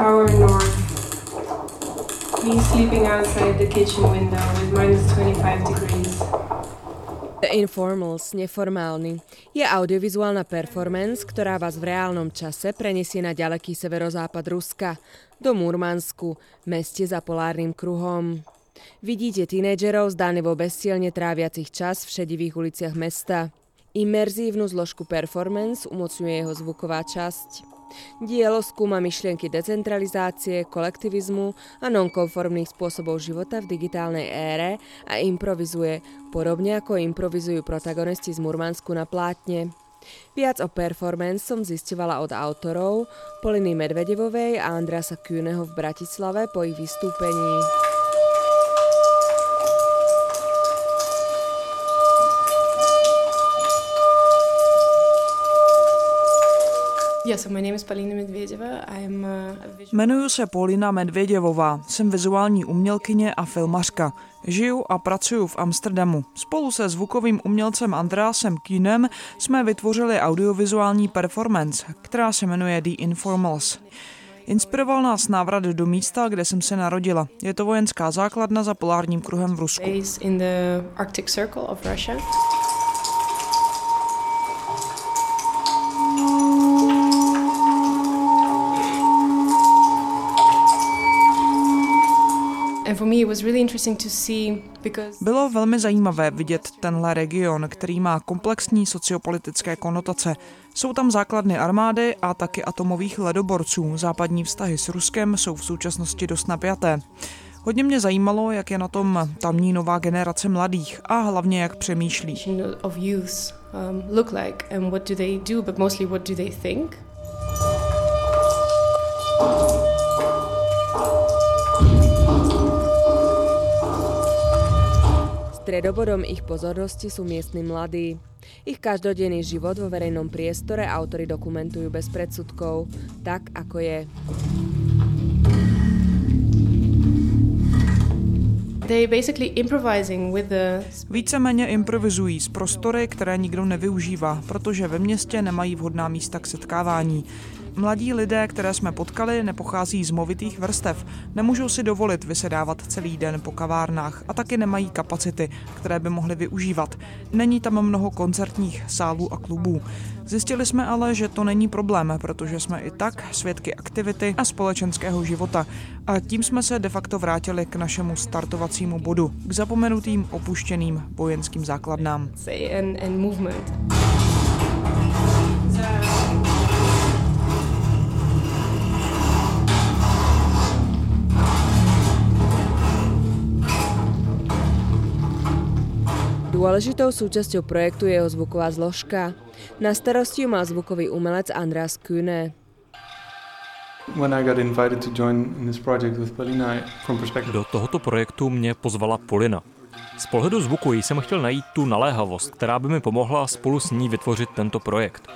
our north. Me sleeping outside the kitchen window with minus 25 degrees. The Informals, neformálny, je audiovizuálna performance, ktorá vás v reálnom čase prenesie na ďaleký severozápad Ruska, do Murmansku, meste za polárnym kruhom. Vidíte tínedžerov zdánivo bezsielne tráviacich čas v šedivých uliciach mesta. Imerzívnu zložku performance umocňuje jeho zvuková časť. Dielo skúma myšlienky decentralizácie, kolektivizmu a nonkonformných spôsobov života v digitálnej ére a improvizuje, podobne ako improvizujú protagonisti z Murmansku na plátne. Viac o performance som zistovala od autorov Poliny Medvedevovej a Andrasa Kühneho v Bratislave po ich vystúpení. Jmenuji se Polina Medvěděvová, jsem vizuální umělkyně a filmařka. Žiju a pracuji v Amsterdamu. Spolu se zvukovým umělcem Andreasem Keenem jsme vytvořili audiovizuální performance, která se jmenuje The Informals. Inspiroval nás návrat do místa, kde jsem se narodila. Je to vojenská základna za polárním kruhem v Rusku. Bylo velmi zajímavé vidět tenhle region, který má komplexní sociopolitické konotace. Jsou tam základny armády a taky atomových ledoborců. Západní vztahy s Ruskem jsou v současnosti dost napjaté. Hodně mě zajímalo, jak je na tom tamní nová generace mladých a hlavně jak přemýšlí. Stredobodom ich pozornosti sú miestni mladí. Ich každodenný život vo verejnom priestore autory dokumentujú bez predsudkov, tak ako je. Víceméně improvizují z prostory, které nikdo nevyužívá, protože ve městě nemají vhodná místa k setkávání. Mladí lidé, které jsme potkali, nepochází z movitých vrstev, nemůžou si dovolit vysedávat celý den po kavárnách a taky nemají kapacity, které by mohli využívat. Není tam mnoho koncertních sálů a klubů. Zjistili jsme ale, že to není problém, protože jsme i tak svědky aktivity a společenského života. A tím jsme se de facto vrátili k našemu startovacímu bodu, k zapomenutým opuštěným vojenským základnám. Dôležitou súčasťou projektu je jeho zvuková zložka. Na starosti má zvukový umelec András Kühne. Do tohoto projektu mě pozvala Polina. Z pohledu zvuku jsem chtěl najít tu naléhavost, která by mi pomohla spolu s ní vytvořit tento projekt.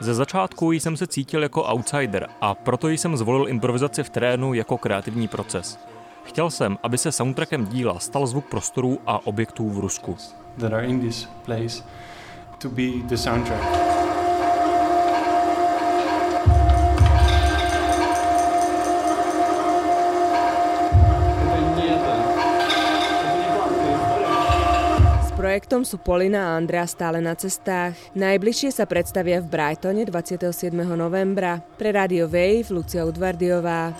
Ze začátku jsem se cítil jako outsider a proto jsem zvolil improvizaci v terénu jako kreativní proces. Chtěl jsem, aby se soundtrackem díla stal zvuk prostorů a objektů v Rusku. That are in this place to be the soundtrack. projektom sú Polina a Andrea stále na cestách. Najbližšie sa predstavia v Brightone 27. novembra. Pre Radio Wave Lucia Udvardiová.